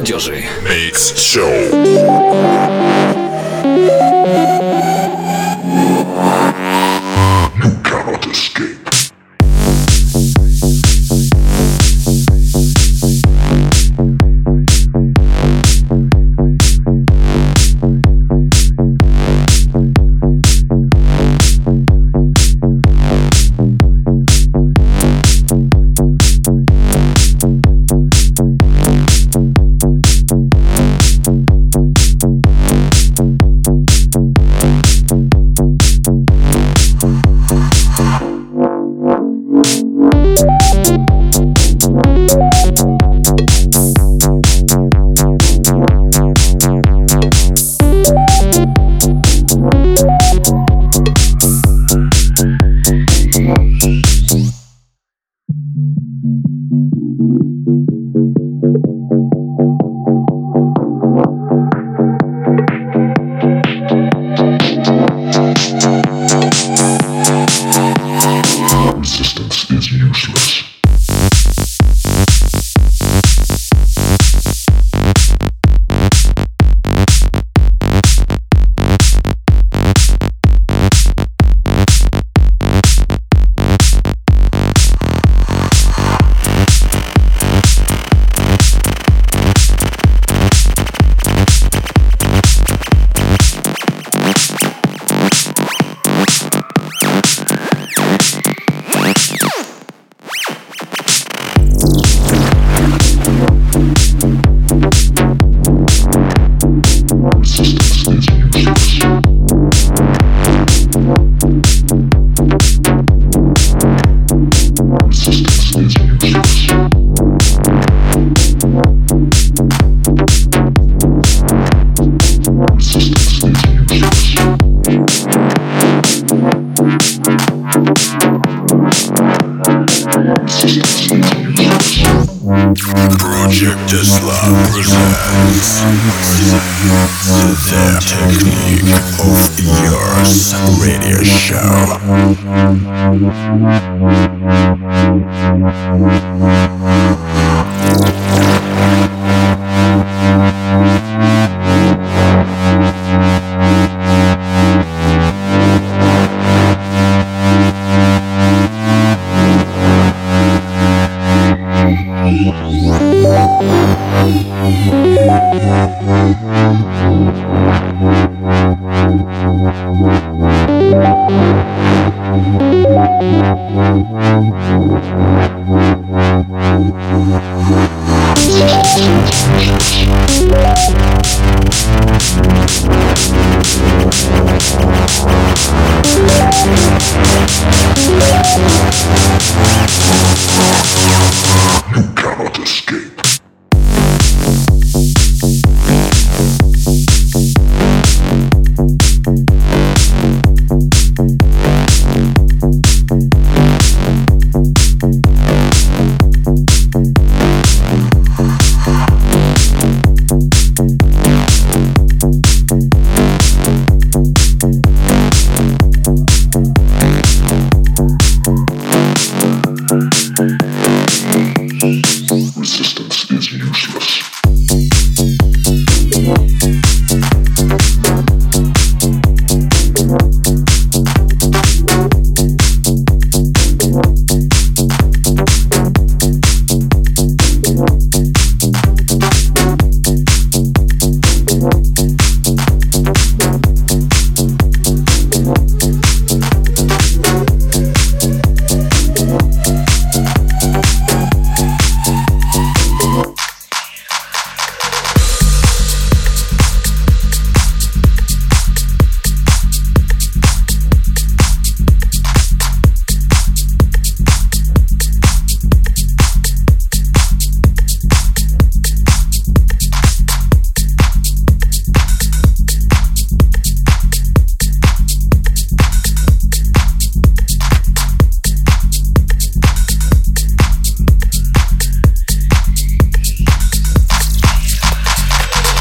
молодежи. Mates Show. Thank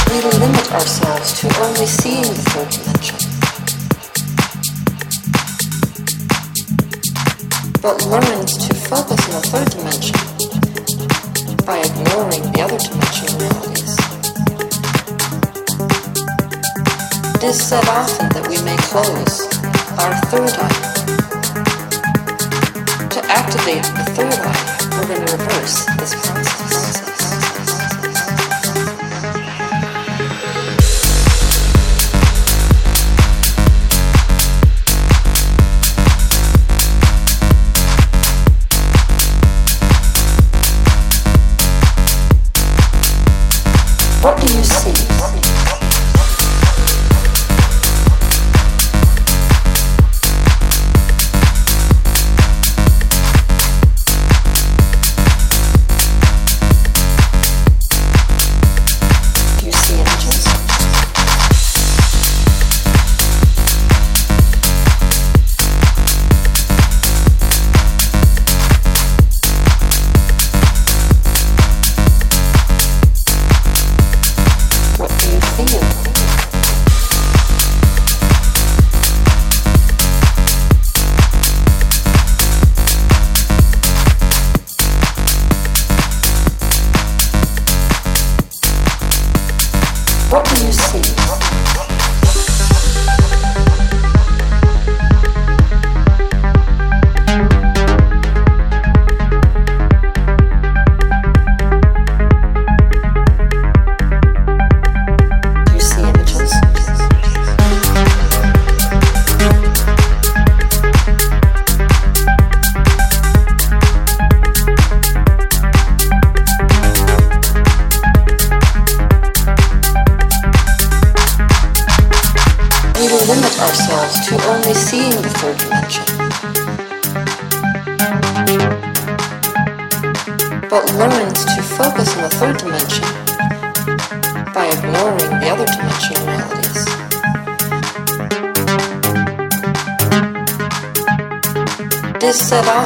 we limit ourselves to only seeing the third dimension. But learn to focus on the third dimension by ignoring the other dimensional realities. It is said often that we may close our third eye. To activate the third eye, we're going to reverse this process.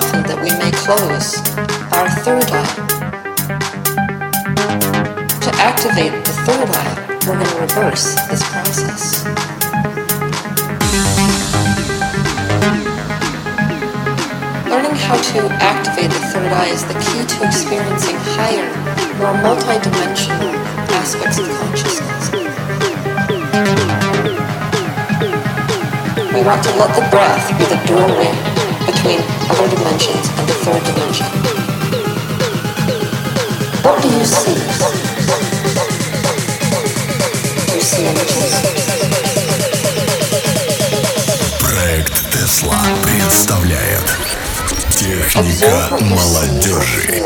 often that we may close our third eye. To activate the third eye, we're going to reverse this process. Learning how to activate the third eye is the key to experiencing higher, more multidimensional aspects of consciousness. We want to let the breath be the doorway between other dimensions and the third dimension. What do you see? Do you see images? Проект Тесла представляет Техника молодежи.